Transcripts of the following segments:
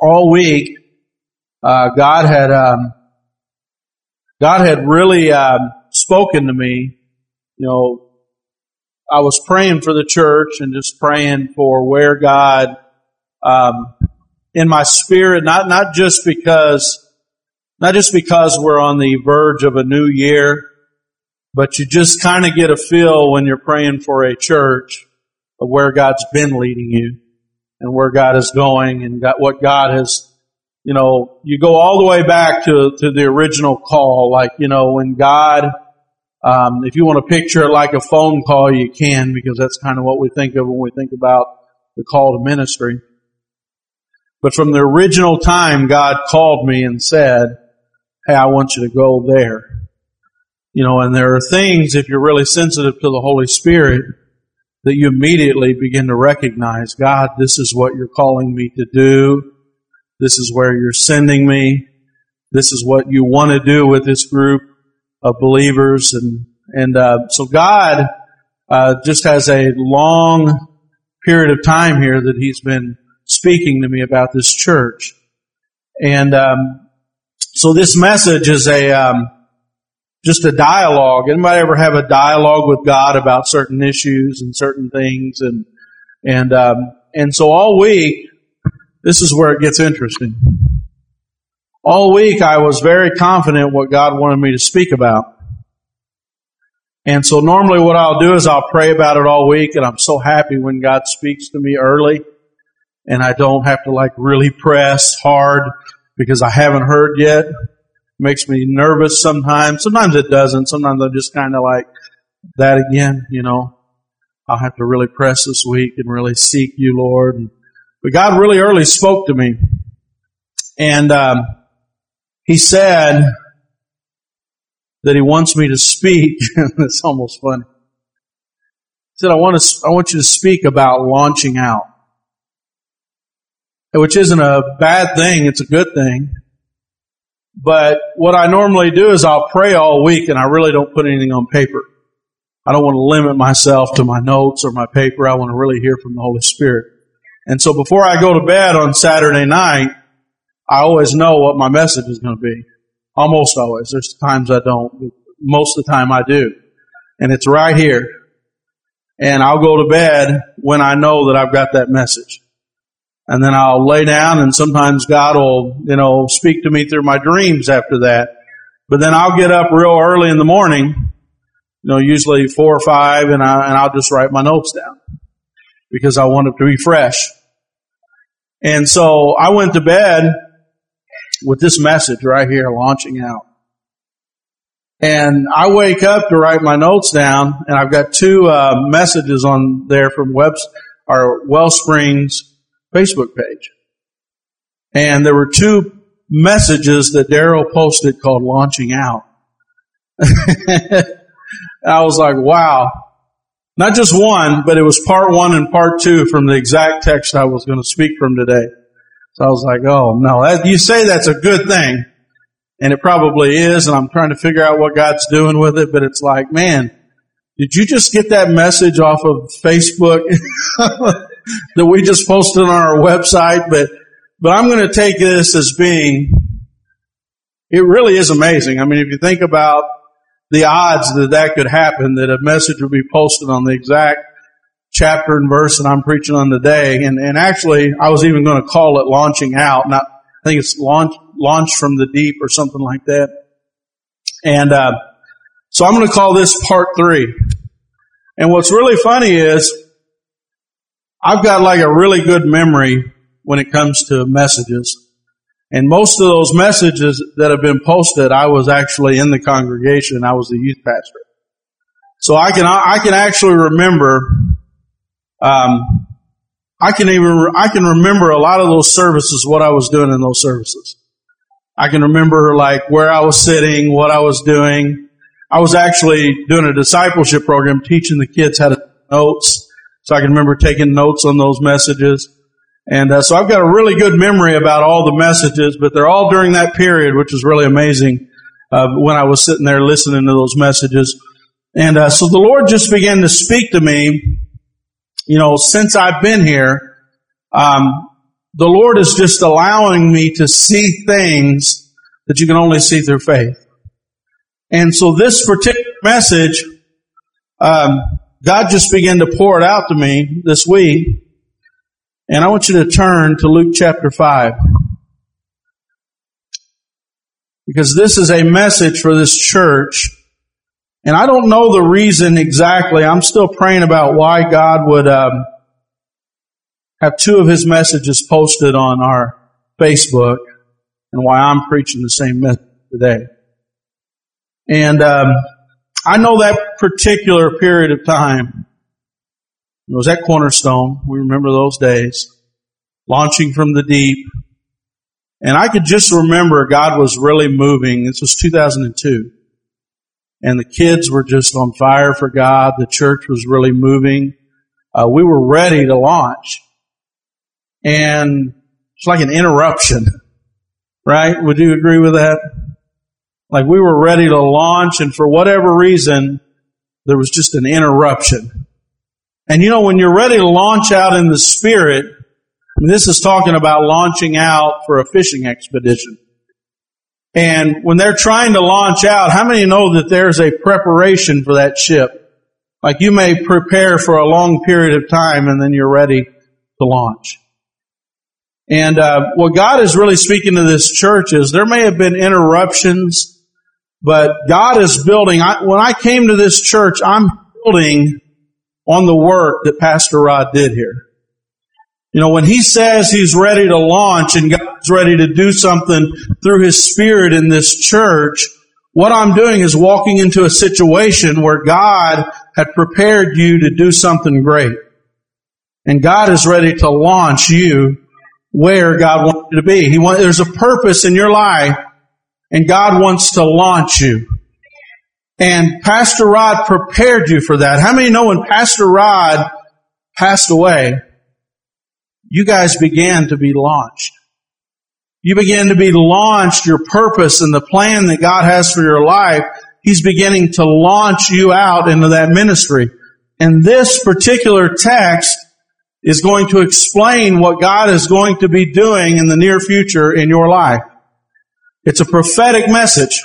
all week, uh, God had um, God had really um, spoken to me. You know, I was praying for the church and just praying for where God, um, in my spirit, not not just because, not just because we're on the verge of a new year, but you just kind of get a feel when you're praying for a church of where God's been leading you and where God is going and what God has you know, you go all the way back to, to the original call, like, you know, when God, um, if you want to picture it like a phone call, you can, because that's kind of what we think of when we think about the call to ministry. But from the original time, God called me and said, Hey, I want you to go there. You know, and there are things, if you're really sensitive to the Holy Spirit, that you immediately begin to recognize, God, this is what you're calling me to do. This is where you're sending me. This is what you want to do with this group of believers. And, and, uh, so God, uh, just has a long period of time here that He's been speaking to me about this church. And, um, so this message is a, um, just a dialogue. Anybody ever have a dialogue with God about certain issues and certain things? And, and, um, and so all week, this is where it gets interesting. All week I was very confident what God wanted me to speak about. And so normally what I'll do is I'll pray about it all week and I'm so happy when God speaks to me early and I don't have to like really press hard because I haven't heard yet. Makes me nervous sometimes. Sometimes it doesn't. Sometimes I'm just kind of like that again, you know. I'll have to really press this week and really seek you, Lord. And but God really early spoke to me. And um, He said that He wants me to speak. it's almost funny. He said, I want, to, I want you to speak about launching out. Which isn't a bad thing, it's a good thing. But what I normally do is I'll pray all week and I really don't put anything on paper. I don't want to limit myself to my notes or my paper. I want to really hear from the Holy Spirit. And so before I go to bed on Saturday night, I always know what my message is going to be. Almost always. There's times I don't, but most of the time I do. And it's right here. And I'll go to bed when I know that I've got that message. And then I'll lay down and sometimes God will, you know, speak to me through my dreams after that. But then I'll get up real early in the morning, you know, usually four or five and I, and I'll just write my notes down because I want it to be fresh. And so I went to bed with this message right here launching out. And I wake up to write my notes down and I've got two uh, messages on there from Webs our Wellsprings Facebook page. And there were two messages that Daryl posted called launching out. I was like, wow, not just one, but it was part one and part two from the exact text I was going to speak from today. So I was like, oh no, that, you say that's a good thing. And it probably is. And I'm trying to figure out what God's doing with it. But it's like, man, did you just get that message off of Facebook that we just posted on our website? But, but I'm going to take this as being, it really is amazing. I mean, if you think about the odds that that could happen, that a message would be posted on the exact chapter and verse that I'm preaching on today. And, and actually, I was even going to call it launching out. Not, I think it's launch, launch from the deep or something like that. And, uh, so I'm going to call this part three. And what's really funny is I've got like a really good memory when it comes to messages. And most of those messages that have been posted, I was actually in the congregation. I was the youth pastor. So I can, I can actually remember, um, I can even, I can remember a lot of those services, what I was doing in those services. I can remember like where I was sitting, what I was doing. I was actually doing a discipleship program teaching the kids how to notes. So I can remember taking notes on those messages. And uh, so I've got a really good memory about all the messages, but they're all during that period, which is really amazing uh, when I was sitting there listening to those messages. And uh, so the Lord just began to speak to me, you know, since I've been here. Um, the Lord is just allowing me to see things that you can only see through faith. And so this particular message, um, God just began to pour it out to me this week. And I want you to turn to Luke chapter 5. Because this is a message for this church. And I don't know the reason exactly. I'm still praying about why God would um, have two of his messages posted on our Facebook and why I'm preaching the same message today. And um, I know that particular period of time. It was at Cornerstone. We remember those days. Launching from the deep. And I could just remember God was really moving. This was 2002. And the kids were just on fire for God. The church was really moving. Uh, we were ready to launch. And it's like an interruption. Right? Would you agree with that? Like we were ready to launch and for whatever reason, there was just an interruption. And you know, when you're ready to launch out in the spirit, this is talking about launching out for a fishing expedition. And when they're trying to launch out, how many know that there's a preparation for that ship? Like you may prepare for a long period of time and then you're ready to launch. And uh, what God is really speaking to this church is there may have been interruptions but God is building. I, when I came to this church, I'm building on the work that Pastor Rod did here. You know, when he says he's ready to launch and God's ready to do something through his spirit in this church, what I'm doing is walking into a situation where God had prepared you to do something great. And God is ready to launch you where God wants you to be. He want, there's a purpose in your life and God wants to launch you. And Pastor Rod prepared you for that. How many know when Pastor Rod passed away, you guys began to be launched? You began to be launched, your purpose and the plan that God has for your life. He's beginning to launch you out into that ministry. And this particular text is going to explain what God is going to be doing in the near future in your life. It's a prophetic message.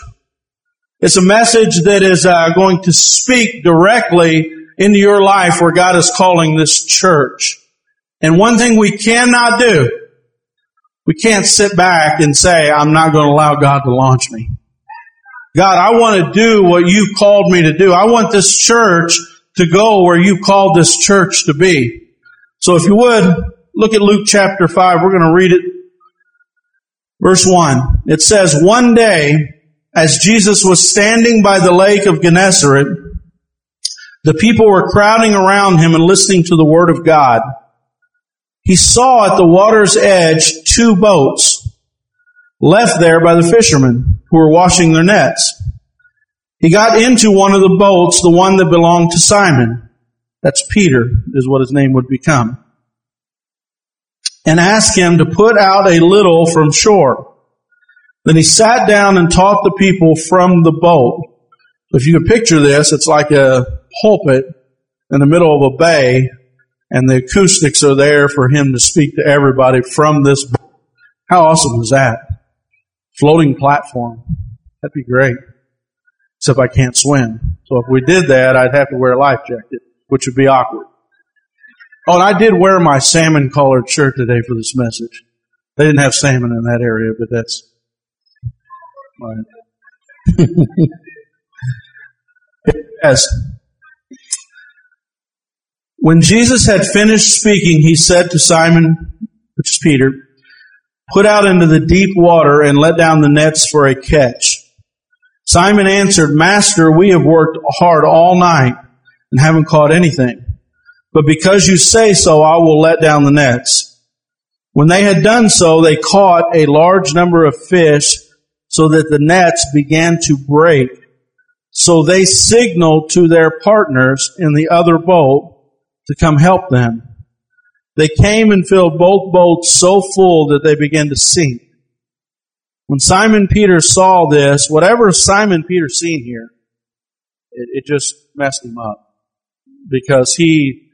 It's a message that is uh, going to speak directly into your life where God is calling this church. And one thing we cannot do, we can't sit back and say, I'm not going to allow God to launch me. God, I want to do what you called me to do. I want this church to go where you called this church to be. So if you would, look at Luke chapter 5. We're going to read it Verse 1, it says, One day, as Jesus was standing by the lake of Gennesaret, the people were crowding around him and listening to the word of God. He saw at the water's edge two boats left there by the fishermen who were washing their nets. He got into one of the boats, the one that belonged to Simon. That's Peter, is what his name would become and asked him to put out a little from shore. Then he sat down and taught the people from the boat. So if you could picture this, it's like a pulpit in the middle of a bay, and the acoustics are there for him to speak to everybody from this boat. How awesome is that? Floating platform. That'd be great. Except I can't swim. So if we did that, I'd have to wear a life jacket, which would be awkward. Oh, and I did wear my salmon colored shirt today for this message. They didn't have salmon in that area, but that's right. yes. When Jesus had finished speaking, he said to Simon, which is Peter, put out into the deep water and let down the nets for a catch. Simon answered, Master, we have worked hard all night and haven't caught anything. But because you say so, I will let down the nets. When they had done so, they caught a large number of fish so that the nets began to break. So they signaled to their partners in the other boat to come help them. They came and filled both boats so full that they began to sink. When Simon Peter saw this, whatever Simon Peter seen here, it, it just messed him up because he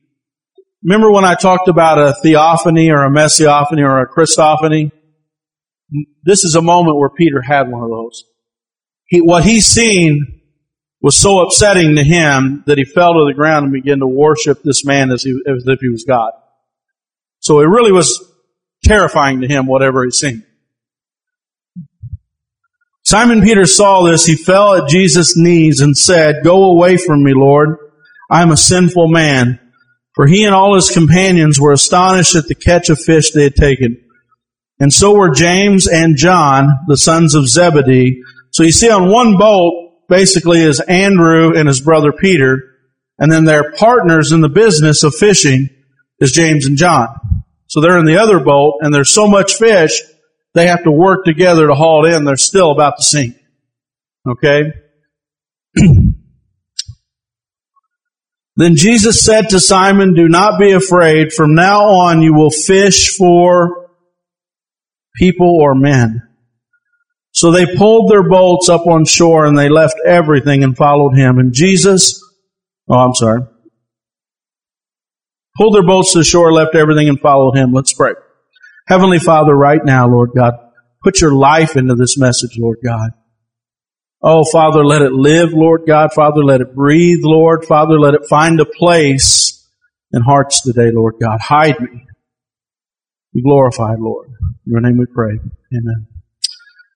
Remember when I talked about a theophany or a messiaphany or a Christophany? This is a moment where Peter had one of those. He, what he's seen was so upsetting to him that he fell to the ground and began to worship this man as, he, as if he was God. So it really was terrifying to him, whatever he'd seen. Simon Peter saw this. He fell at Jesus' knees and said, Go away from me, Lord. I am a sinful man. For he and all his companions were astonished at the catch of fish they had taken. And so were James and John, the sons of Zebedee. So you see on one boat, basically is Andrew and his brother Peter, and then their partners in the business of fishing is James and John. So they're in the other boat, and there's so much fish, they have to work together to haul it in. They're still about to sink. Okay? then Jesus said to Simon, Do not be afraid. From now on you will fish for people or men. So they pulled their boats up on shore and they left everything and followed him. And Jesus, oh, I'm sorry, pulled their boats to shore, left everything and followed him. Let's pray. Heavenly Father, right now, Lord God, put your life into this message, Lord God. Oh, Father, let it live, Lord God. Father, let it breathe, Lord. Father, let it find a place in hearts today, Lord God. Hide me. Be glorified, Lord. In your name we pray. Amen.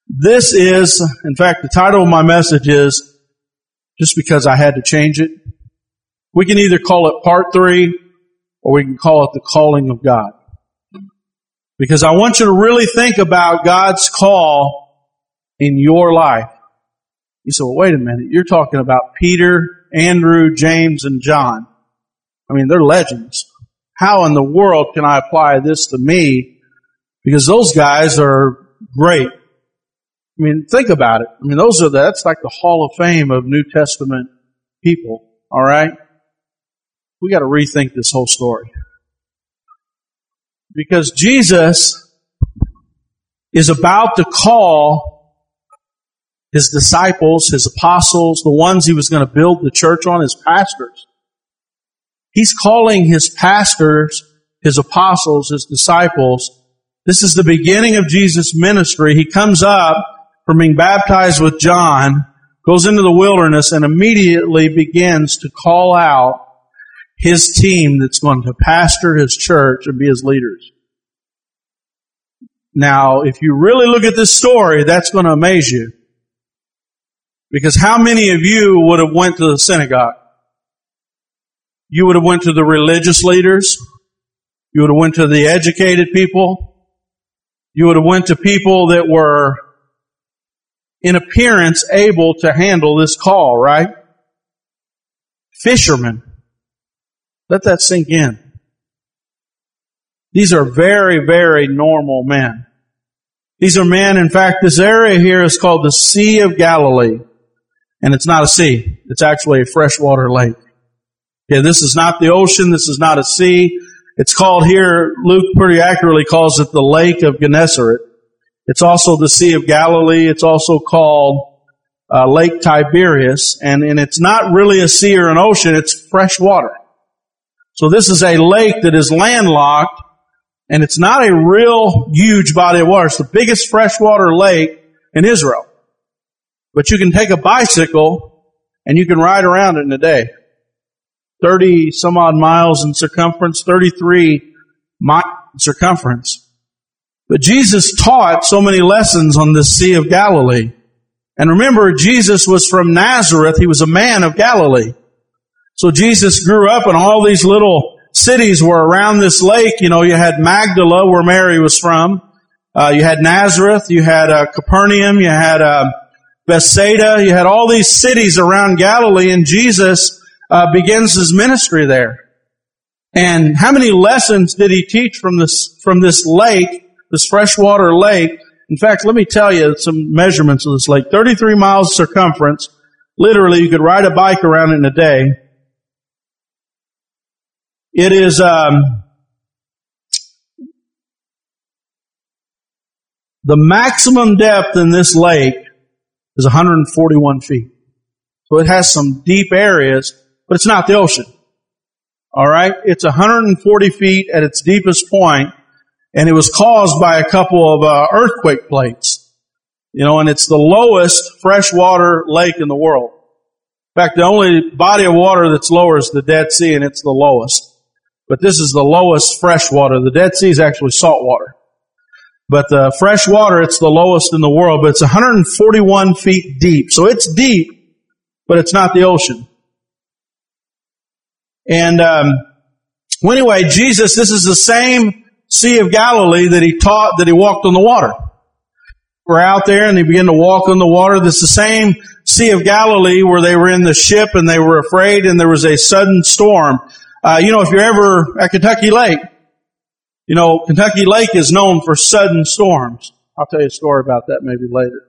This is, in fact, the title of my message is just because I had to change it. We can either call it part three or we can call it the calling of God. Because I want you to really think about God's call in your life. You say, well, wait a minute. You're talking about Peter, Andrew, James, and John. I mean, they're legends. How in the world can I apply this to me? Because those guys are great. I mean, think about it. I mean, those are, that's like the Hall of Fame of New Testament people. All right? We got to rethink this whole story. Because Jesus is about to call his disciples, his apostles, the ones he was going to build the church on, his pastors. He's calling his pastors, his apostles, his disciples. This is the beginning of Jesus' ministry. He comes up from being baptized with John, goes into the wilderness and immediately begins to call out his team that's going to pastor his church and be his leaders. Now, if you really look at this story, that's going to amaze you. Because how many of you would have went to the synagogue? You would have went to the religious leaders. You would have went to the educated people. You would have went to people that were in appearance able to handle this call, right? Fishermen. Let that sink in. These are very, very normal men. These are men, in fact, this area here is called the Sea of Galilee. And it's not a sea. It's actually a freshwater lake. Okay, this is not the ocean. This is not a sea. It's called here, Luke pretty accurately calls it the Lake of Gennesaret. It's also the Sea of Galilee. It's also called uh, Lake Tiberias, and, and it's not really a sea or an ocean. It's fresh water. So this is a lake that is landlocked, and it's not a real huge body of water. It's the biggest freshwater lake in Israel. But you can take a bicycle and you can ride around it in a day. 30 some odd miles in circumference, 33 mi- circumference. But Jesus taught so many lessons on the Sea of Galilee. And remember, Jesus was from Nazareth. He was a man of Galilee. So Jesus grew up and all these little cities were around this lake. You know, you had Magdala where Mary was from. Uh, you had Nazareth. You had uh, Capernaum. You had uh, Bethsaida. You had all these cities around Galilee and Jesus uh, begins his ministry there. And how many lessons did he teach from this, from this lake this freshwater lake. In fact, let me tell you some measurements of this lake. 33 miles circumference. Literally, you could ride a bike around it in a day. It is, um, the maximum depth in this lake is 141 feet. So it has some deep areas, but it's not the ocean. Alright? It's 140 feet at its deepest point, and it was caused by a couple of uh, earthquake plates. You know, and it's the lowest freshwater lake in the world. In fact, the only body of water that's lower is the Dead Sea, and it's the lowest. But this is the lowest freshwater. The Dead Sea is actually salt water. But the fresh water, it's the lowest in the world, but it's 141 feet deep. So it's deep, but it's not the ocean. And um, well, anyway, Jesus, this is the same Sea of Galilee that he taught, that he walked on the water. We're out there and they begin to walk on the water. This is the same Sea of Galilee where they were in the ship and they were afraid and there was a sudden storm. Uh, you know, if you're ever at Kentucky Lake, you know, Kentucky Lake is known for sudden storms. I'll tell you a story about that maybe later.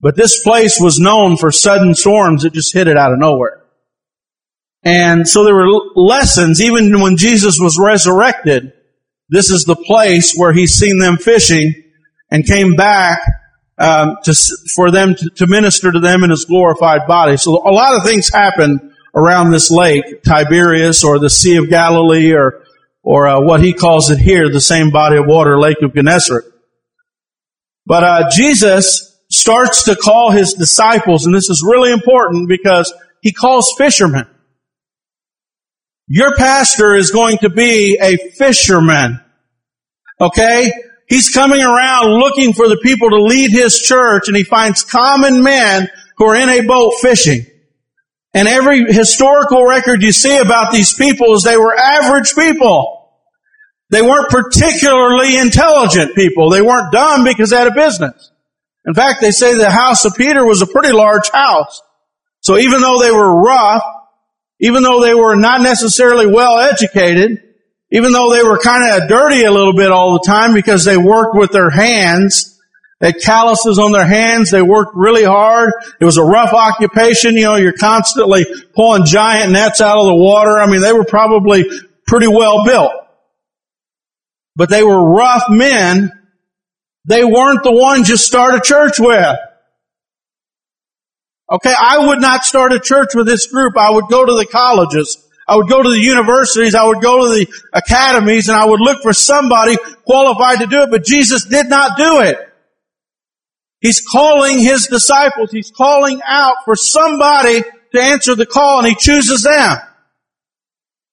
But this place was known for sudden storms that just hit it out of nowhere. And so there were lessons, even when Jesus was resurrected, this is the place where he's seen them fishing and came back um, to, for them to, to minister to them in his glorified body. So a lot of things happen around this lake, Tiberias or the Sea of Galilee or or uh, what he calls it here, the same body of water, Lake of Gennesaret. But uh, Jesus starts to call his disciples, and this is really important because he calls fishermen. Your pastor is going to be a fisherman. Okay? He's coming around looking for the people to lead his church and he finds common men who are in a boat fishing. And every historical record you see about these people is they were average people. They weren't particularly intelligent people. They weren't dumb because they had a business. In fact, they say the house of Peter was a pretty large house. So even though they were rough, even though they were not necessarily well educated, even though they were kind of dirty a little bit all the time because they worked with their hands, they had calluses on their hands, they worked really hard. It was a rough occupation, you know, you're constantly pulling giant nets out of the water. I mean, they were probably pretty well built. But they were rough men. They weren't the ones you start a church with. Okay, I would not start a church with this group. I would go to the colleges. I would go to the universities. I would go to the academies and I would look for somebody qualified to do it, but Jesus did not do it. He's calling his disciples. He's calling out for somebody to answer the call and he chooses them.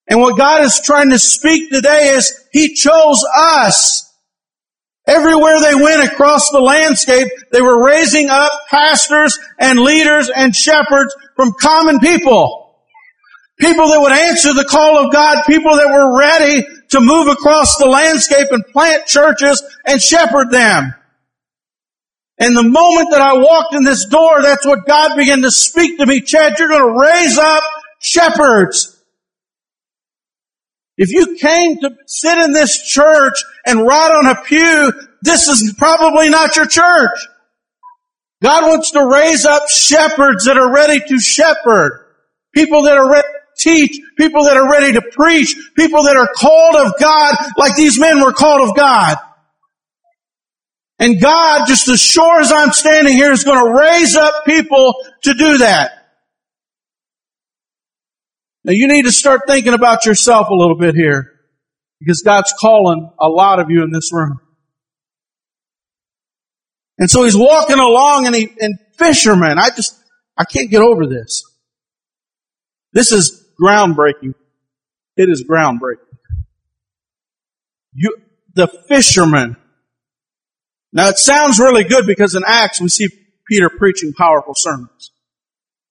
And what God is trying to speak today is He chose us. Everywhere they went across the landscape, they were raising up pastors and leaders and shepherds from common people. People that would answer the call of God, people that were ready to move across the landscape and plant churches and shepherd them. And the moment that I walked in this door, that's what God began to speak to me. Chad, you're going to raise up shepherds. If you came to sit in this church and rot on a pew, this is probably not your church. God wants to raise up shepherds that are ready to shepherd. People that are ready to teach. People that are ready to preach. People that are called of God like these men were called of God. And God, just as sure as I'm standing here, is going to raise up people to do that. Now you need to start thinking about yourself a little bit here because God's calling a lot of you in this room. And so he's walking along and he, and fishermen, I just, I can't get over this. This is groundbreaking. It is groundbreaking. You, the fishermen. Now it sounds really good because in Acts we see Peter preaching powerful sermons.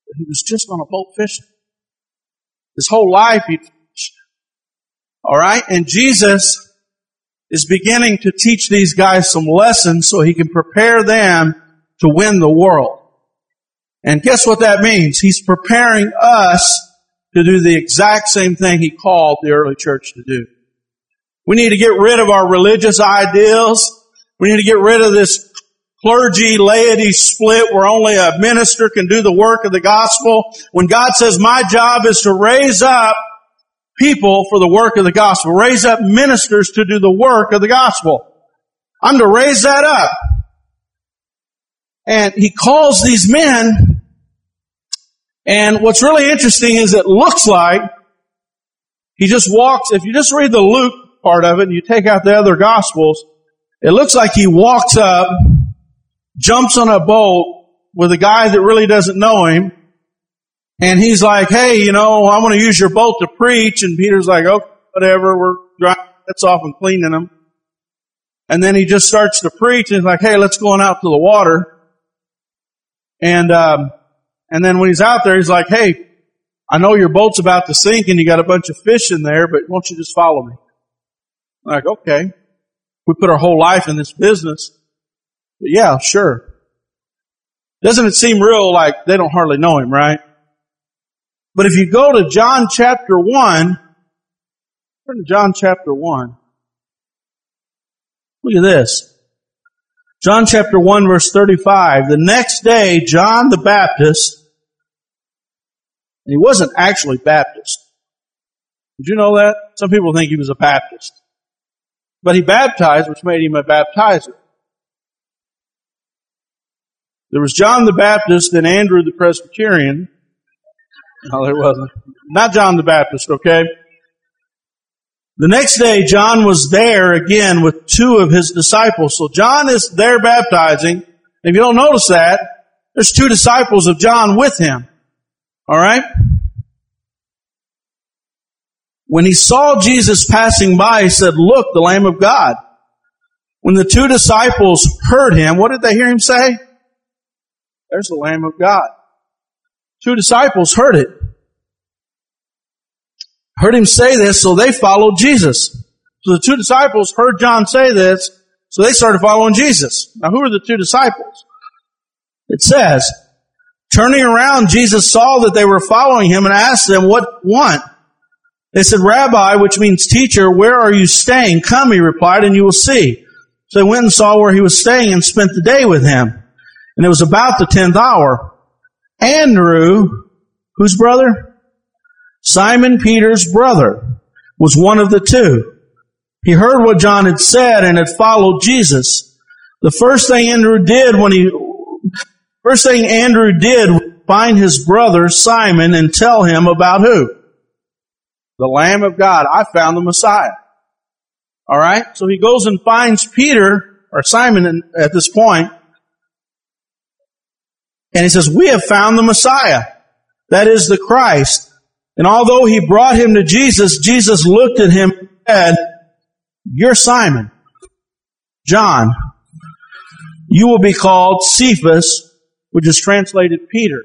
But he was just on a boat fishing. His whole life he Alright? And Jesus is beginning to teach these guys some lessons so he can prepare them to win the world. And guess what that means? He's preparing us to do the exact same thing he called the early church to do. We need to get rid of our religious ideals. We need to get rid of this clergy laity split where only a minister can do the work of the gospel. When God says my job is to raise up people for the work of the gospel, raise up ministers to do the work of the gospel. I'm to raise that up. And he calls these men and what's really interesting is it looks like he just walks, if you just read the Luke part of it and you take out the other gospels, it looks like he walks up, jumps on a boat with a guy that really doesn't know him, and he's like, hey, you know, I want to use your boat to preach, and Peter's like, okay, whatever, we're drying that's off and cleaning them. And then he just starts to preach and he's like, hey, let's go on out to the water. And, um, and then when he's out there, he's like, hey, I know your boat's about to sink and you got a bunch of fish in there, but won't you just follow me? I'm like, okay. We put our whole life in this business. But yeah, sure. Doesn't it seem real like they don't hardly know him, right? But if you go to John chapter 1, turn to John chapter 1. Look at this. John chapter 1 verse 35. The next day, John the Baptist, he wasn't actually Baptist. Did you know that? Some people think he was a Baptist. But he baptized, which made him a baptizer. There was John the Baptist and Andrew the Presbyterian. No, there wasn't. Not John the Baptist, okay? The next day, John was there again with two of his disciples. So John is there baptizing. If you don't notice that, there's two disciples of John with him. Alright? When he saw Jesus passing by, he said, look, the Lamb of God. When the two disciples heard him, what did they hear him say? There's the Lamb of God. Two disciples heard it heard him say this, so they followed Jesus. So the two disciples heard John say this, so they started following Jesus. Now who are the two disciples? It says, turning around, Jesus saw that they were following him and asked them, what want? They said, Rabbi, which means teacher, where are you staying? Come, he replied, and you will see. So they went and saw where he was staying and spent the day with him. And it was about the tenth hour. Andrew, whose brother? Simon Peter's brother was one of the two. He heard what John had said and had followed Jesus. The first thing Andrew did when he, first thing Andrew did was find his brother Simon and tell him about who? The Lamb of God. I found the Messiah. Alright? So he goes and finds Peter, or Simon at this point, and he says, we have found the Messiah. That is the Christ. And although he brought him to Jesus, Jesus looked at him and said, You're Simon, John. You will be called Cephas, which is translated Peter.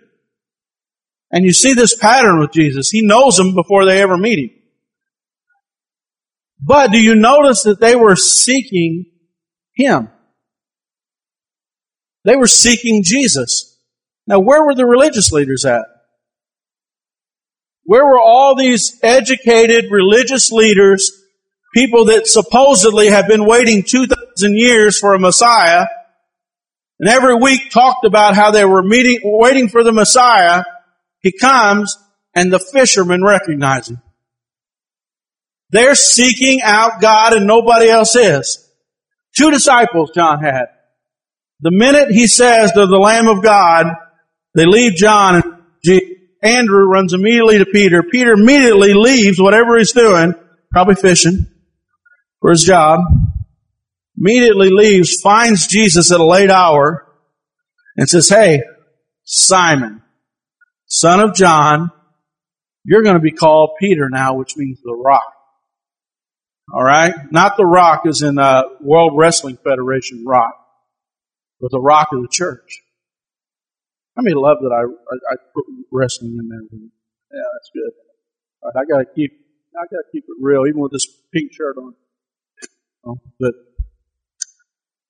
And you see this pattern with Jesus. He knows them before they ever meet him. But do you notice that they were seeking him? They were seeking Jesus. Now, where were the religious leaders at? Where were all these educated religious leaders, people that supposedly have been waiting 2,000 years for a Messiah, and every week talked about how they were meeting, waiting for the Messiah. He comes and the fishermen recognize him. They're seeking out God and nobody else is. Two disciples John had. The minute he says they're the Lamb of God, they leave John and Jesus. Andrew runs immediately to Peter. Peter immediately leaves whatever he's doing, probably fishing for his job, immediately leaves, finds Jesus at a late hour, and says, Hey, Simon, son of John, you're going to be called Peter now, which means the rock. All right? Not the rock as in uh, World Wrestling Federation rock, but the rock of the church. I mean, love that I, I, I put wrestling in there. Yeah, that's good. I gotta keep I gotta keep it real, even with this pink shirt on. Oh, but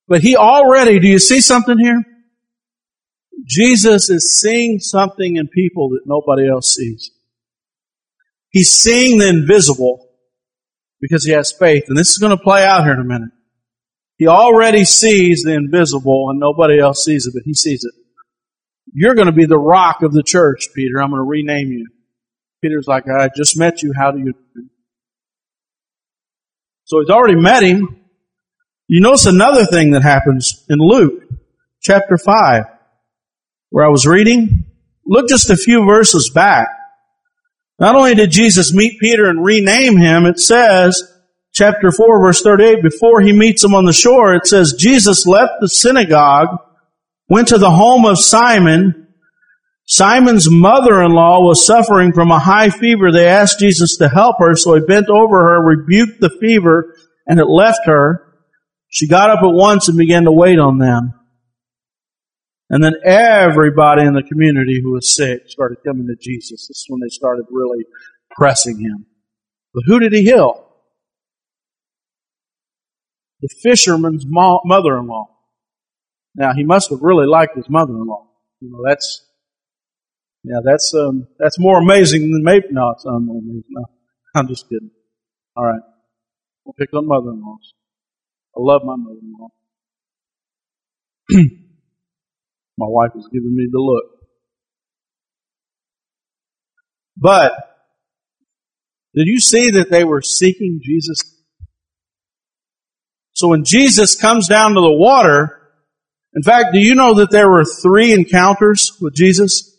but he already. Do you see something here? Jesus is seeing something in people that nobody else sees. He's seeing the invisible because he has faith, and this is going to play out here in a minute. He already sees the invisible, and nobody else sees it, but he sees it. You're going to be the rock of the church, Peter. I'm going to rename you. Peter's like, I just met you. How do you? So he's already met him. You notice another thing that happens in Luke chapter 5, where I was reading. Look just a few verses back. Not only did Jesus meet Peter and rename him, it says, chapter 4 verse 38, before he meets him on the shore, it says, Jesus left the synagogue, went to the home of Simon. Simon's mother-in-law was suffering from a high fever. They asked Jesus to help her, so he bent over her, rebuked the fever, and it left her. She got up at once and began to wait on them. And then everybody in the community who was sick started coming to Jesus. This is when they started really pressing him. But who did he heal? The fisherman's mother-in-law. Now he must have really liked his mother-in-law. You know, that's, yeah, that's, um, that's more amazing than maybe, no, it's not. No, I'm just kidding. All right. We'll pick on mother-in-laws. I love my mother-in-law. My wife was giving me the look. But, did you see that they were seeking Jesus? So when Jesus comes down to the water, in fact, do you know that there were three encounters with Jesus?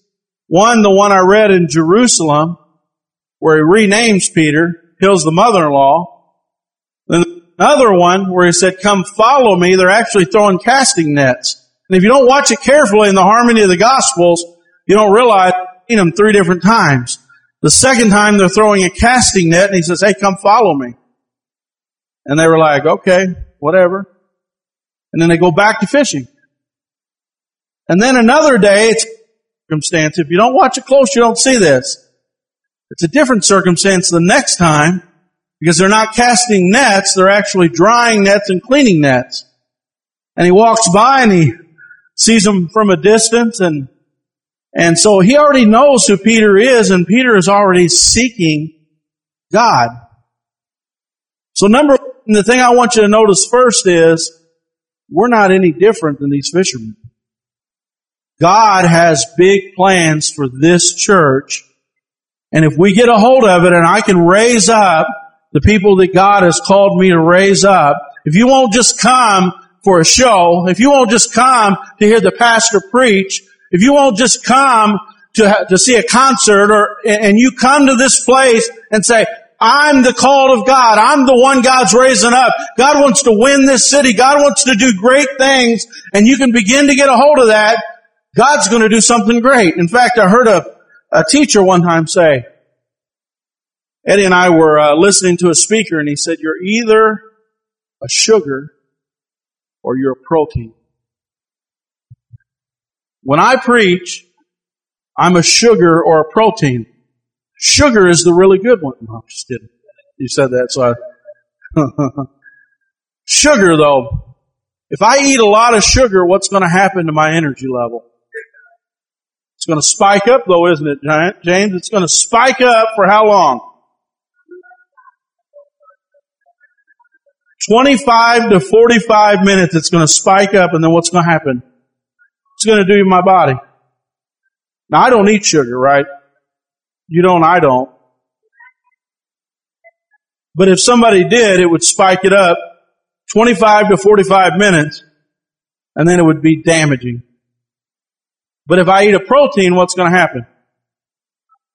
One, the one I read in Jerusalem, where he renames Peter, kills the mother-in-law. Then another one where he said, come follow me. They're actually throwing casting nets. And if you don't watch it carefully in the harmony of the Gospels, you don't realize seen him three different times. The second time they're throwing a casting net and he says, hey, come follow me. And they were like, okay, whatever. And then they go back to fishing. And then another day, it's circumstance. If you don't watch it close, you don't see this. It's a different circumstance the next time because they're not casting nets, they're actually drying nets and cleaning nets. And he walks by and he sees him from a distance and and so he already knows who Peter is and Peter is already seeking God. So number one, the thing I want you to notice first is we're not any different than these fishermen. God has big plans for this church. And if we get a hold of it and I can raise up the people that God has called me to raise up, if you won't just come for a show, if you won't just come to hear the pastor preach, if you won't just come to, to see a concert or, and you come to this place and say, I'm the called of God. I'm the one God's raising up. God wants to win this city. God wants to do great things and you can begin to get a hold of that. God's going to do something great. In fact, I heard a, a teacher one time say, Eddie and I were uh, listening to a speaker and he said, you're either a sugar or you're a protein. When I preach, I'm a sugar or a protein. Sugar is the really good one. No, I'm just kidding. You said that, so I. sugar, though, if I eat a lot of sugar, what's going to happen to my energy level? It's going to spike up, though, isn't it, James? It's going to spike up for how long? 25 to 45 minutes, it's going to spike up and then what's going to happen? It's going to do in my body. Now I don't eat sugar, right? You don't, I don't. But if somebody did, it would spike it up 25 to 45 minutes and then it would be damaging. But if I eat a protein, what's going to happen?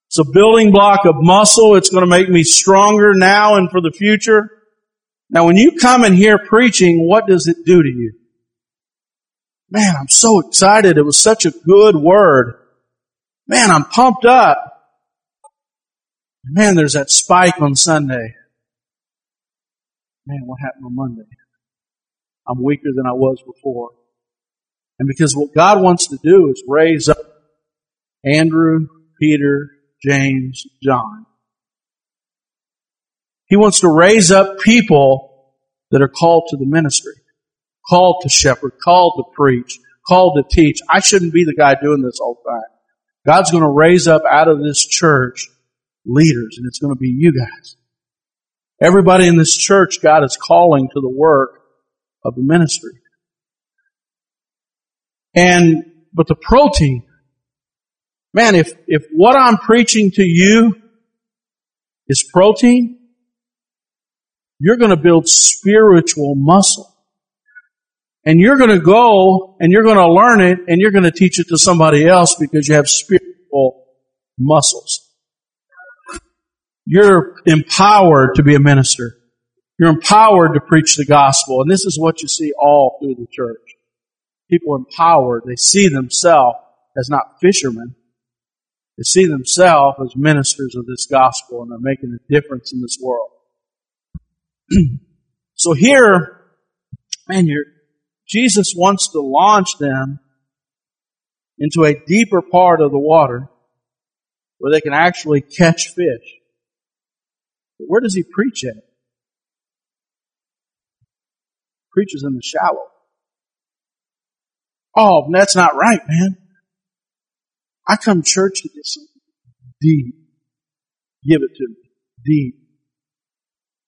It's a building block of muscle. It's going to make me stronger now and for the future. Now when you come and hear preaching, what does it do to you? Man, I'm so excited. It was such a good word. Man, I'm pumped up. Man, there's that spike on Sunday. Man, what happened on Monday? I'm weaker than I was before. And because what God wants to do is raise up Andrew, Peter, James, John he wants to raise up people that are called to the ministry, called to shepherd, called to preach, called to teach. I shouldn't be the guy doing this all the time. God's going to raise up out of this church leaders, and it's going to be you guys. Everybody in this church, God is calling to the work of the ministry. And, but the protein, man, if, if what I'm preaching to you is protein, you're going to build spiritual muscle. And you're going to go and you're going to learn it and you're going to teach it to somebody else because you have spiritual muscles. you're empowered to be a minister. You're empowered to preach the gospel. And this is what you see all through the church. People empowered. They see themselves as not fishermen. They see themselves as ministers of this gospel and they're making a difference in this world. so here, man, Jesus wants to launch them into a deeper part of the water where they can actually catch fish. But where does he preach at? Preaches in the shallow. Oh, that's not right, man. I come to church to get something deep. Give it to me. Deep.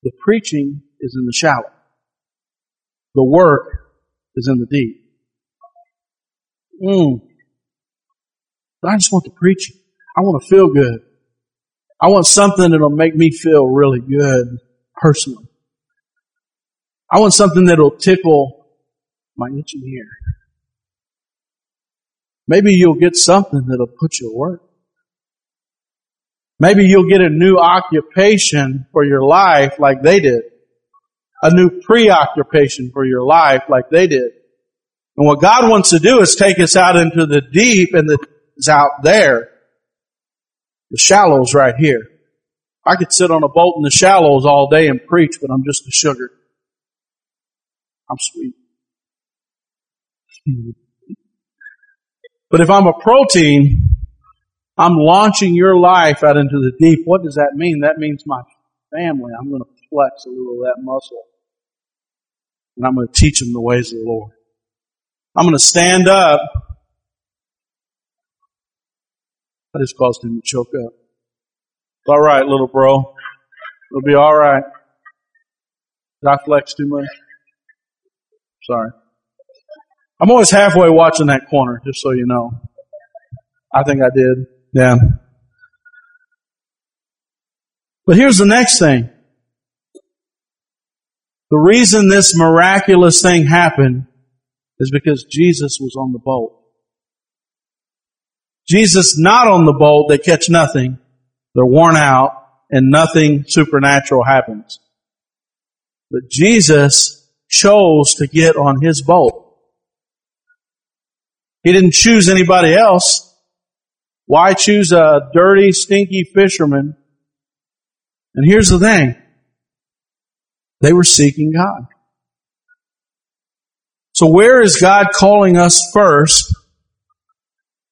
The preaching is in the shallow. The work is in the deep. Mm. I just want the preaching. I want to feel good. I want something that'll make me feel really good personally. I want something that'll tickle my itching ear. Maybe you'll get something that'll put you to work. Maybe you'll get a new occupation for your life like they did. A new preoccupation for your life like they did. And what God wants to do is take us out into the deep and the is out there. The shallows right here. I could sit on a boat in the shallows all day and preach, but I'm just a sugar. I'm sweet. but if I'm a protein, I'm launching your life out into the deep. What does that mean? That means my family. I'm going to flex a little of that muscle. And I'm going to teach them the ways of the Lord. I'm going to stand up I just caused him to choke up. It's all right, little bro. It'll be all right. Did I flex too much? Sorry. I'm always halfway watching that corner, just so you know. I think I did. Yeah. But here's the next thing. The reason this miraculous thing happened is because Jesus was on the boat. Jesus not on the boat, they catch nothing. They're worn out and nothing supernatural happens. But Jesus chose to get on his boat. He didn't choose anybody else. Why choose a dirty, stinky fisherman? And here's the thing. They were seeking God. So where is God calling us first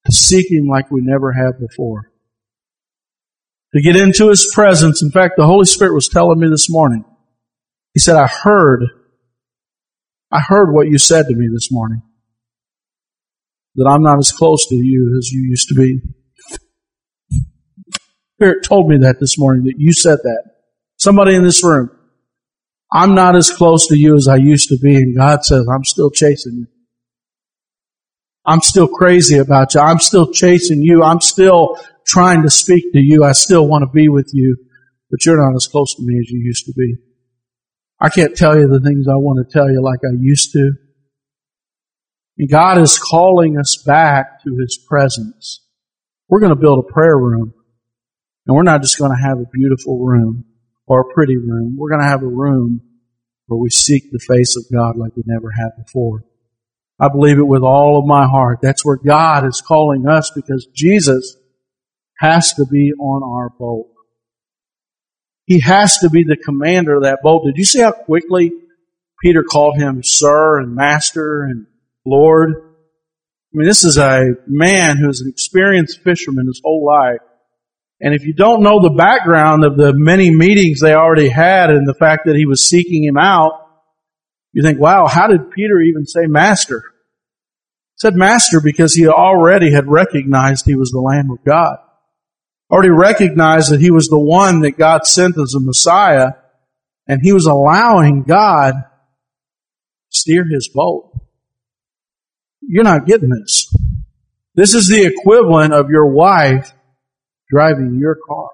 to seek Him like we never have before. To get into His presence. In fact, the Holy Spirit was telling me this morning. He said, I heard, I heard what you said to me this morning. That I'm not as close to you as you used to be. Spirit told me that this morning, that you said that. Somebody in this room. I'm not as close to you as I used to be, and God says, I'm still chasing you. I'm still crazy about you. I'm still chasing you. I'm still trying to speak to you. I still want to be with you, but you're not as close to me as you used to be. I can't tell you the things I want to tell you like I used to. And God is calling us back to His presence. We're going to build a prayer room. And we're not just going to have a beautiful room or a pretty room. We're going to have a room where we seek the face of God like we never have before. I believe it with all of my heart. That's where God is calling us because Jesus has to be on our boat. He has to be the commander of that boat. Did you see how quickly Peter called him sir and master and Lord? I mean, this is a man who's an experienced fisherman his whole life. And if you don't know the background of the many meetings they already had and the fact that he was seeking him out, you think, wow, how did Peter even say master? He said master because he already had recognized he was the Lamb of God. Already recognized that he was the one that God sent as a Messiah and he was allowing God steer his boat. You're not getting this. This is the equivalent of your wife driving your car.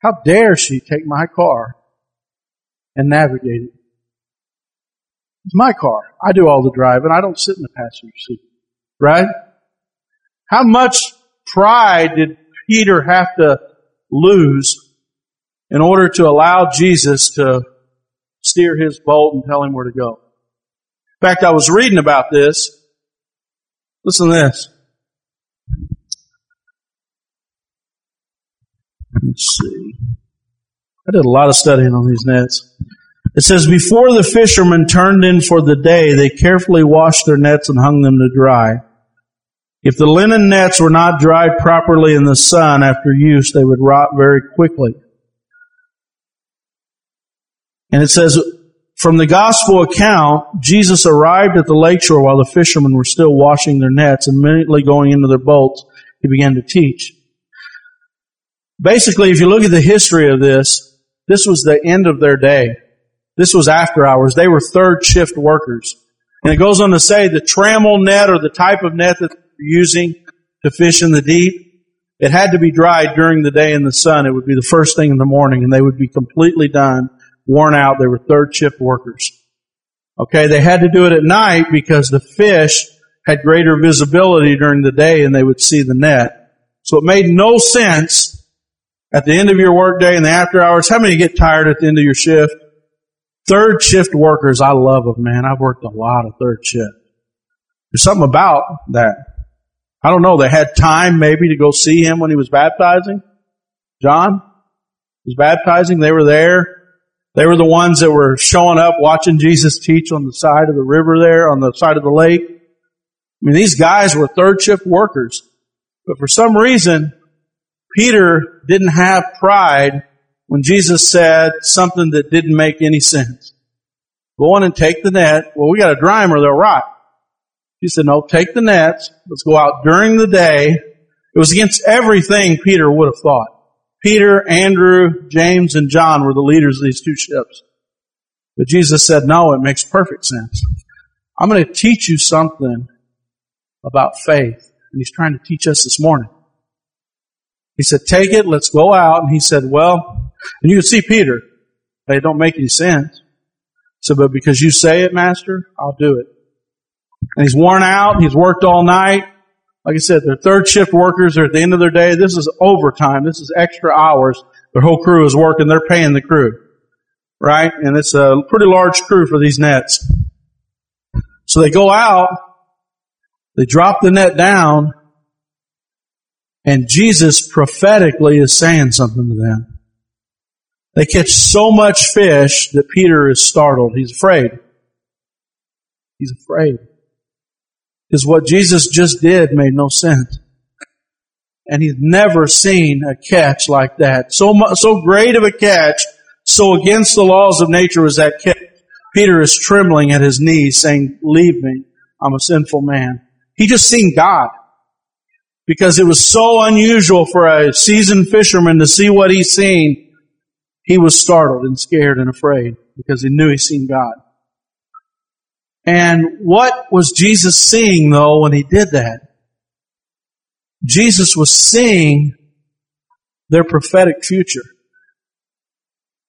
How dare she take my car and navigate it. It's my car. I do all the driving. I don't sit in the passenger seat. Right? How much pride did Peter have to lose in order to allow Jesus to steer his boat and tell him where to go? In fact, I was reading about this. Listen to this. Let's see. I did a lot of studying on these nets. It says, before the fishermen turned in for the day, they carefully washed their nets and hung them to dry. If the linen nets were not dried properly in the sun after use, they would rot very quickly. And it says, from the gospel account, Jesus arrived at the lakeshore while the fishermen were still washing their nets immediately going into their boats, he began to teach. Basically, if you look at the history of this, this was the end of their day. This was after hours. They were third shift workers. And it goes on to say the trammel net or the type of net that they're using to fish in the deep, it had to be dried during the day in the sun. It would be the first thing in the morning and they would be completely done, worn out. They were third shift workers. Okay, they had to do it at night because the fish had greater visibility during the day and they would see the net. So it made no sense at the end of your workday in the after hours, how many get tired at the end of your shift? Third shift workers, I love them, man. I've worked a lot of third shift. There's something about that. I don't know. They had time maybe to go see him when he was baptizing. John was baptizing. They were there. They were the ones that were showing up watching Jesus teach on the side of the river there, on the side of the lake. I mean, these guys were third shift workers. But for some reason, Peter didn't have pride when Jesus said something that didn't make any sense. Go on and take the net. Well, we got to dry them or they'll rot. He said, no, take the nets. Let's go out during the day. It was against everything Peter would have thought. Peter, Andrew, James, and John were the leaders of these two ships. But Jesus said, no, it makes perfect sense. I'm going to teach you something about faith. And he's trying to teach us this morning. He said, take it, let's go out. And he said, well, and you can see Peter. It don't make any sense. So, but because you say it, master, I'll do it. And he's worn out. He's worked all night. Like I said, they're third shift workers. They're at the end of their day. This is overtime. This is extra hours. Their whole crew is working. They're paying the crew. Right? And it's a pretty large crew for these nets. So they go out. They drop the net down and Jesus prophetically is saying something to them. They catch so much fish that Peter is startled. He's afraid. He's afraid. Because what Jesus just did made no sense. And he's never seen a catch like that. So so great of a catch, so against the laws of nature was that catch. Peter is trembling at his knees saying, leave me. I'm a sinful man. He just seen God because it was so unusual for a seasoned fisherman to see what he's seen, he was startled and scared and afraid because he knew he'd seen God. And what was Jesus seeing though when he did that? Jesus was seeing their prophetic future.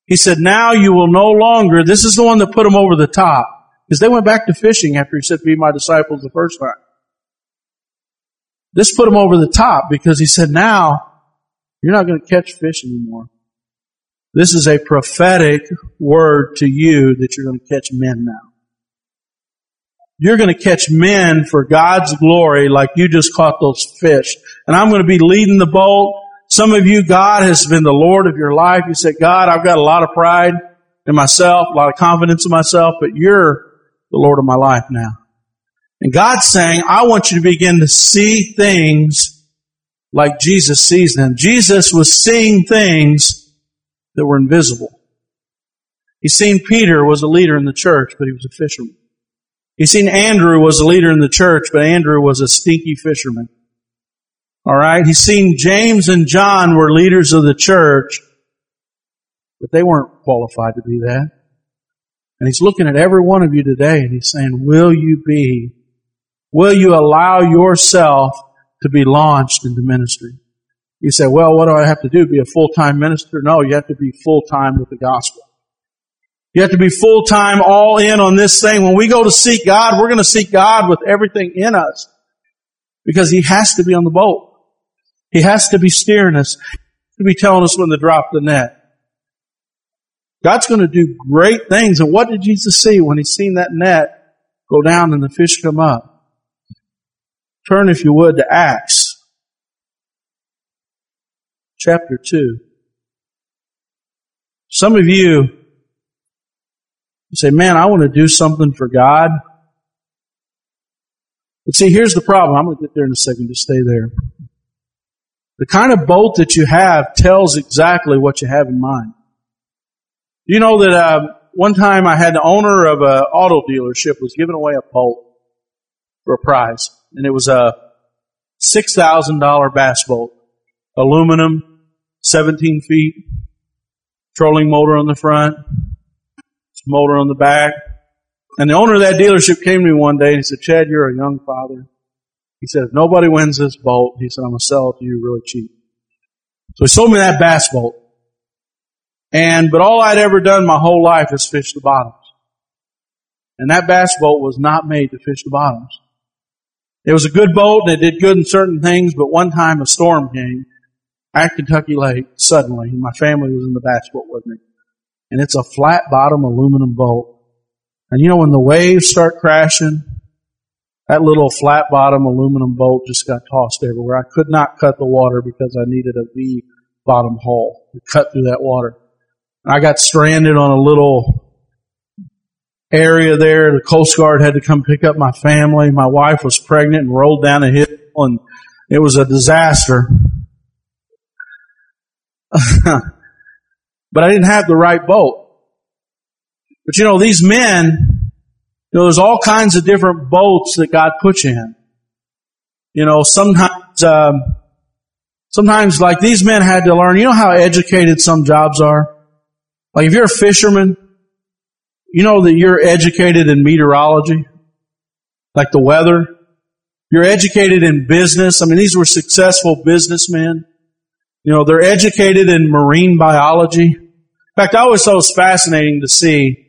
He said, now you will no longer, this is the one that put them over the top, because they went back to fishing after he said, be my disciples the first time. This put him over the top because he said, now you're not going to catch fish anymore. This is a prophetic word to you that you're going to catch men now. You're going to catch men for God's glory like you just caught those fish. And I'm going to be leading the boat. Some of you, God has been the Lord of your life. You said, God, I've got a lot of pride in myself, a lot of confidence in myself, but you're the Lord of my life now. And God's saying, I want you to begin to see things like Jesus sees them. Jesus was seeing things that were invisible. He's seen Peter was a leader in the church, but he was a fisherman. He's seen Andrew was a leader in the church, but Andrew was a stinky fisherman. Alright? He's seen James and John were leaders of the church, but they weren't qualified to be that. And he's looking at every one of you today and he's saying, will you be Will you allow yourself to be launched into ministry? You say, well, what do I have to do? Be a full-time minister? No, you have to be full-time with the gospel. You have to be full-time all in on this thing. When we go to seek God, we're going to seek God with everything in us because He has to be on the boat. He has to be steering us, to be telling us when to drop the net. God's going to do great things. And what did Jesus see when he seen that net go down and the fish come up? Turn, if you would, to Acts chapter 2. Some of you say, man, I want to do something for God. But see, here's the problem. I'm going to get there in a second. Just stay there. The kind of boat that you have tells exactly what you have in mind. You know that uh, one time I had the owner of an auto dealership was giving away a boat for a prize, and it was a six thousand dollar bass boat, aluminum, seventeen feet, trolling motor on the front, motor on the back. And the owner of that dealership came to me one day and he said, Chad, you're a young father. He said, if nobody wins this boat, he said, I'm going to sell it to you really cheap. So he sold me that bass boat. And, but all I'd ever done my whole life is fish the bottoms. And that bass boat was not made to fish the bottoms. It was a good boat and it did good in certain things, but one time a storm came at Kentucky Lake suddenly. And my family was in the boat with me. And it's a flat bottom aluminum boat. And you know when the waves start crashing, that little flat bottom aluminum boat just got tossed everywhere. I could not cut the water because I needed a V bottom hull to cut through that water. And I got stranded on a little area there. The Coast Guard had to come pick up my family. My wife was pregnant and rolled down a hill and it was a disaster. but I didn't have the right boat. But you know, these men, you know, there's all kinds of different boats that God puts you in. You know, sometimes, um, sometimes like these men had to learn, you know how educated some jobs are? Like if you're a fisherman, you know that you're educated in meteorology, like the weather. You're educated in business. I mean, these were successful businessmen. You know, they're educated in marine biology. In fact, I always thought it was fascinating to see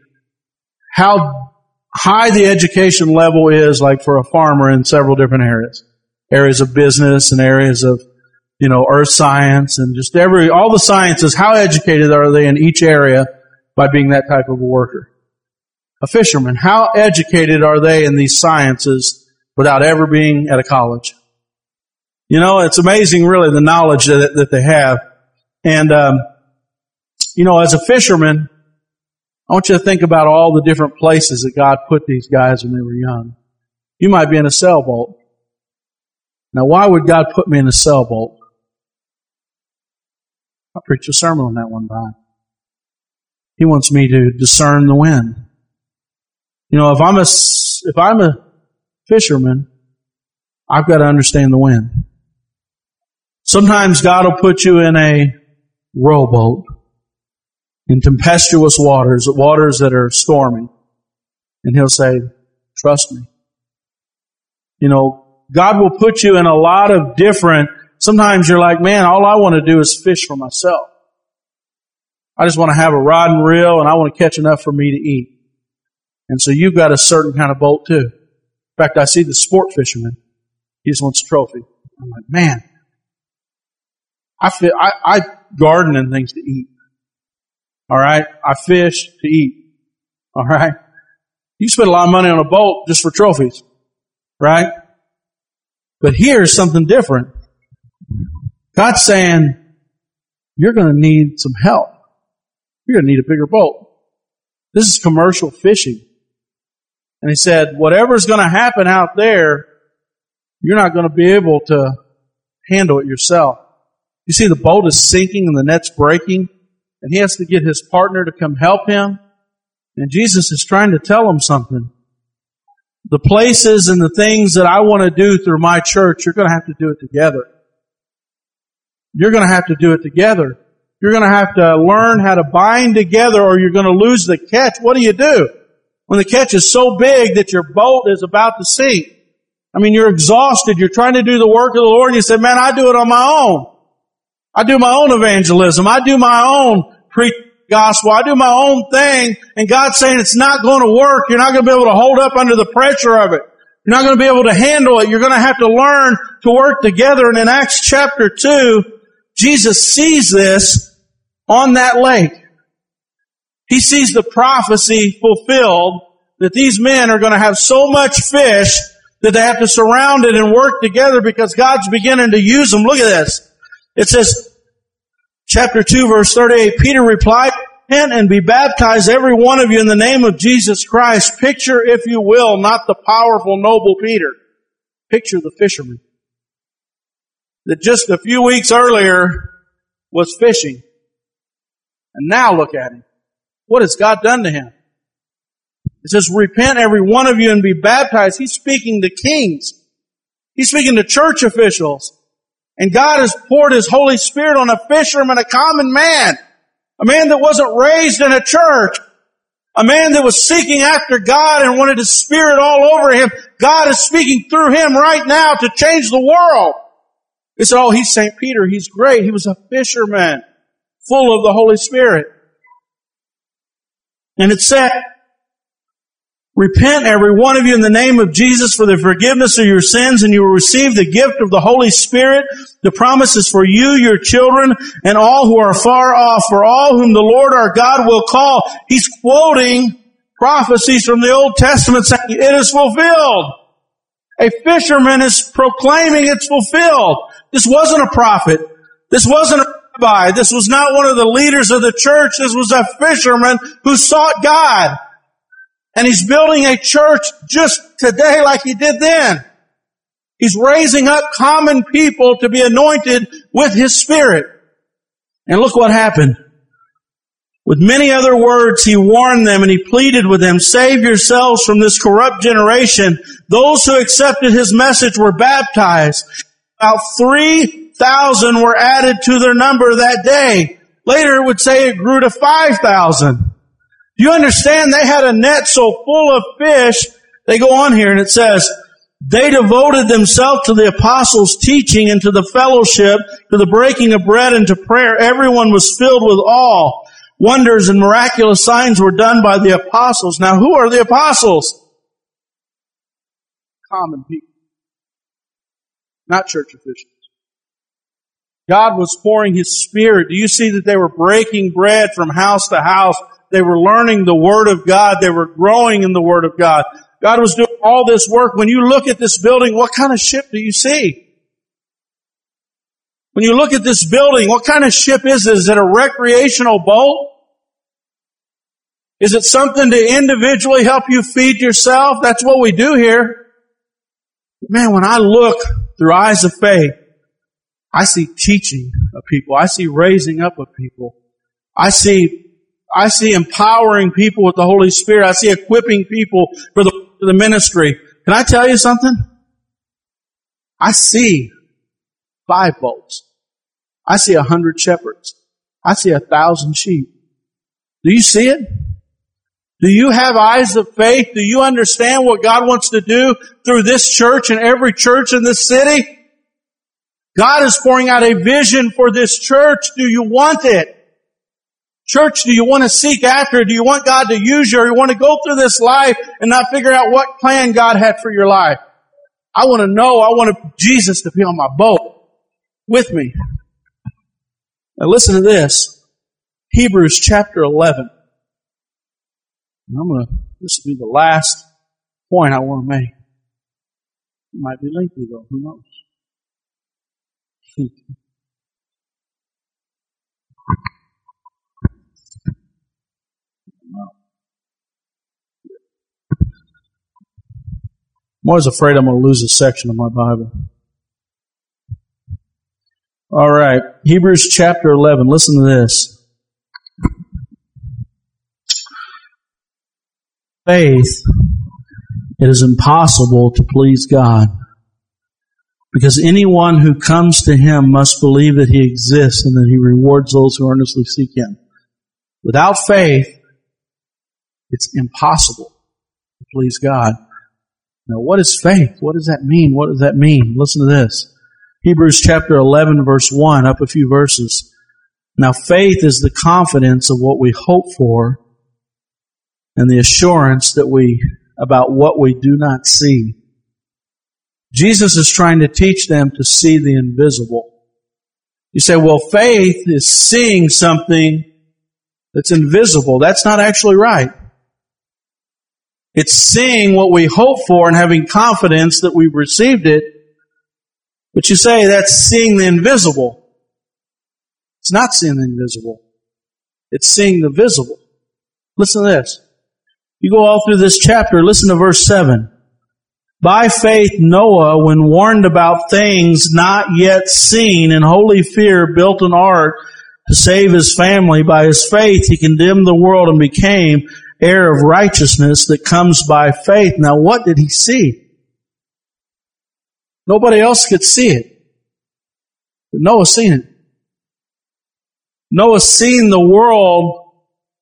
how high the education level is like for a farmer in several different areas. Areas of business and areas of you know, earth science and just every, all the sciences, how educated are they in each area by being that type of a worker? A fisherman, how educated are they in these sciences without ever being at a college? You know, it's amazing really the knowledge that, that they have. And, um, you know, as a fisherman, I want you to think about all the different places that God put these guys when they were young. You might be in a sailboat. Now, why would God put me in a sailboat? I preached a sermon on that one time. He wants me to discern the wind. You know, if I'm a, if I'm a fisherman, I've got to understand the wind. Sometimes God will put you in a rowboat in tempestuous waters, waters that are stormy. And He'll say, trust me. You know, God will put you in a lot of different Sometimes you're like, man, all I want to do is fish for myself. I just want to have a rod and reel and I want to catch enough for me to eat. And so you've got a certain kind of boat too. In fact, I see the sport fisherman. He just wants a trophy. I'm like, man, I, feel, I, I garden and things to eat. All right. I fish to eat. All right. You spend a lot of money on a boat just for trophies. Right. But here's something different. God's saying, you're going to need some help. You're going to need a bigger boat. This is commercial fishing. And he said, whatever's going to happen out there, you're not going to be able to handle it yourself. You see, the boat is sinking and the net's breaking, and he has to get his partner to come help him. And Jesus is trying to tell him something. The places and the things that I want to do through my church, you're going to have to do it together. You're going to have to do it together. You're going to have to learn how to bind together or you're going to lose the catch. What do you do? When the catch is so big that your boat is about to sink. I mean, you're exhausted. You're trying to do the work of the Lord and you say, man, I do it on my own. I do my own evangelism. I do my own preach gospel. I do my own thing. And God's saying it's not going to work. You're not going to be able to hold up under the pressure of it. You're not going to be able to handle it. You're going to have to learn to work together. And in Acts chapter 2, Jesus sees this on that lake. He sees the prophecy fulfilled that these men are going to have so much fish that they have to surround it and work together because God's beginning to use them. Look at this. It says, chapter 2 verse 38, Peter replied, repent and be baptized every one of you in the name of Jesus Christ. Picture, if you will, not the powerful, noble Peter. Picture the fisherman that just a few weeks earlier was fishing. And now look at him. What has God done to him? It says, repent every one of you and be baptized. He's speaking to kings. He's speaking to church officials. And God has poured His Holy Spirit on a fisherman, a common man. A man that wasn't raised in a church. A man that was seeking after God and wanted His Spirit all over him. God is speaking through him right now to change the world. They said, oh, he's St. Peter. He's great. He was a fisherman full of the Holy Spirit. And it said, Repent every one of you in the name of Jesus for the forgiveness of your sins and you will receive the gift of the Holy Spirit. The promise is for you, your children, and all who are far off, for all whom the Lord our God will call. He's quoting prophecies from the Old Testament saying it is fulfilled. A fisherman is proclaiming it's fulfilled. This wasn't a prophet. This wasn't a rabbi. This was not one of the leaders of the church. This was a fisherman who sought God. And he's building a church just today like he did then. He's raising up common people to be anointed with his spirit. And look what happened. With many other words, he warned them and he pleaded with them, save yourselves from this corrupt generation. Those who accepted his message were baptized. About 3,000 were added to their number that day. Later it would say it grew to 5,000. You understand they had a net so full of fish. They go on here and it says, they devoted themselves to the apostles' teaching and to the fellowship, to the breaking of bread and to prayer. Everyone was filled with awe. Wonders and miraculous signs were done by the apostles. Now who are the apostles? Common people. Not church officials. God was pouring His Spirit. Do you see that they were breaking bread from house to house? They were learning the Word of God. They were growing in the Word of God. God was doing all this work. When you look at this building, what kind of ship do you see? When you look at this building, what kind of ship is it? Is it a recreational boat? Is it something to individually help you feed yourself? That's what we do here. Man, when I look through eyes of faith, I see teaching of people. I see raising up of people. I see I see empowering people with the Holy Spirit. I see equipping people for the, for the ministry. Can I tell you something? I see five boats. I see a hundred shepherds. I see a thousand sheep. Do you see it? Do you have eyes of faith? Do you understand what God wants to do through this church and every church in this city? God is pouring out a vision for this church. Do you want it? Church, do you want to seek after? Do you want God to use you or you want to go through this life and not figure out what plan God had for your life? I want to know, I want Jesus to be on my boat with me. Now listen to this. Hebrews chapter 11. I'm going to, this will be the last point I want to make. It might be lengthy though, who knows? I'm always afraid I'm going to lose a section of my Bible. All right. Hebrews chapter 11. Listen to this. Faith, it is impossible to please God. Because anyone who comes to Him must believe that He exists and that He rewards those who earnestly seek Him. Without faith, it's impossible to please God. Now, what is faith? What does that mean? What does that mean? Listen to this. Hebrews chapter 11 verse 1, up a few verses. Now faith is the confidence of what we hope for and the assurance that we, about what we do not see. Jesus is trying to teach them to see the invisible. You say, well, faith is seeing something that's invisible. That's not actually right. It's seeing what we hope for and having confidence that we've received it. But you say that's seeing the invisible. It's not seeing the invisible. It's seeing the visible. Listen to this. You go all through this chapter, listen to verse 7. By faith, Noah, when warned about things not yet seen in holy fear, built an ark to save his family. By his faith, he condemned the world and became heir of righteousness that comes by faith. Now, what did he see? Nobody else could see it. But Noah seen it. Noah seen the world,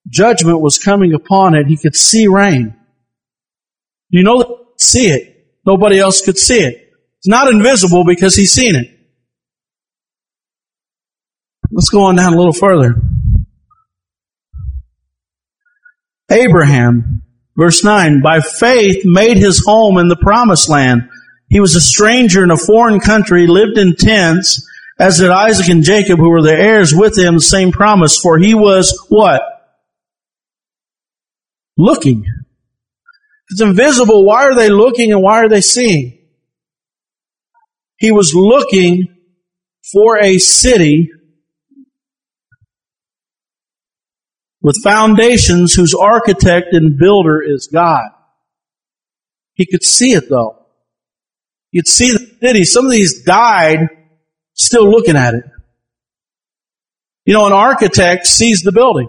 judgment was coming upon it. He could see rain. You know, see it. Nobody else could see it. It's not invisible because he's seen it. Let's go on down a little further. Abraham, verse 9, by faith made his home in the promised land. He was a stranger in a foreign country, lived in tents, as did Isaac and Jacob, who were the heirs with him, the same promise, for he was what? Looking it's invisible. Why are they looking and why are they seeing? He was looking for a city with foundations whose architect and builder is God. He could see it though. You'd see the city. Some of these died still looking at it. You know, an architect sees the building.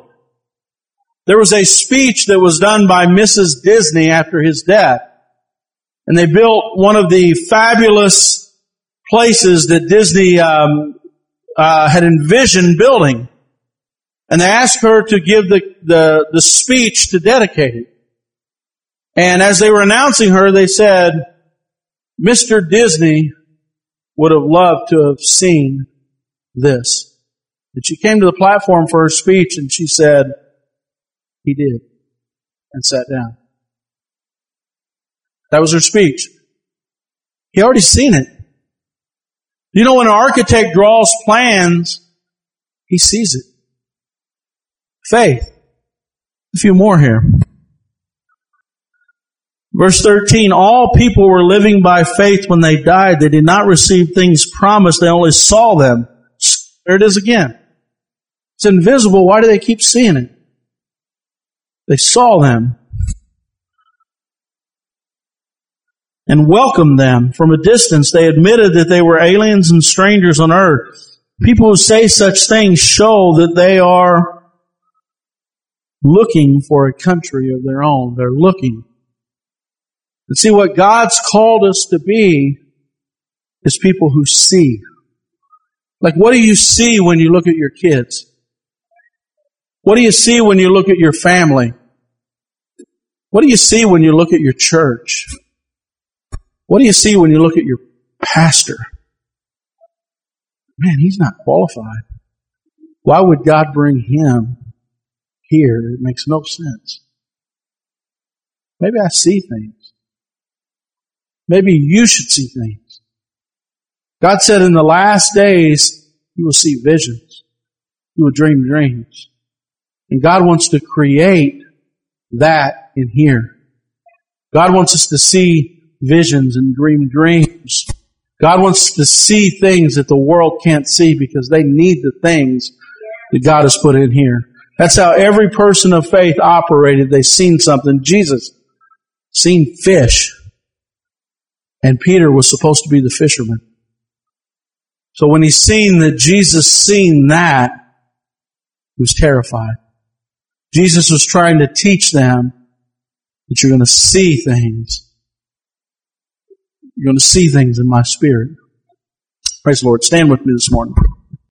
There was a speech that was done by Mrs. Disney after his death. And they built one of the fabulous places that Disney um, uh, had envisioned building. And they asked her to give the, the, the speech to dedicate it. And as they were announcing her, they said, Mr. Disney would have loved to have seen this. And she came to the platform for her speech and she said, he did and sat down. That was her speech. He already seen it. You know, when an architect draws plans, he sees it. Faith. A few more here. Verse 13, all people were living by faith when they died. They did not receive things promised. They only saw them. There it is again. It's invisible. Why do they keep seeing it? They saw them and welcomed them from a distance. They admitted that they were aliens and strangers on earth. People who say such things show that they are looking for a country of their own. They're looking. And see what God's called us to be is people who see. Like what do you see when you look at your kids? What do you see when you look at your family? What do you see when you look at your church? What do you see when you look at your pastor? Man, he's not qualified. Why would God bring him here? It makes no sense. Maybe I see things. Maybe you should see things. God said in the last days, you will see visions. You will dream dreams. And God wants to create that in here. God wants us to see visions and dream dreams. God wants to see things that the world can't see because they need the things that God has put in here. That's how every person of faith operated. They seen something. Jesus seen fish. And Peter was supposed to be the fisherman. So when he seen that Jesus seen that, he was terrified. Jesus was trying to teach them that you're going to see things. You're going to see things in my spirit. Praise the Lord. Stand with me this morning.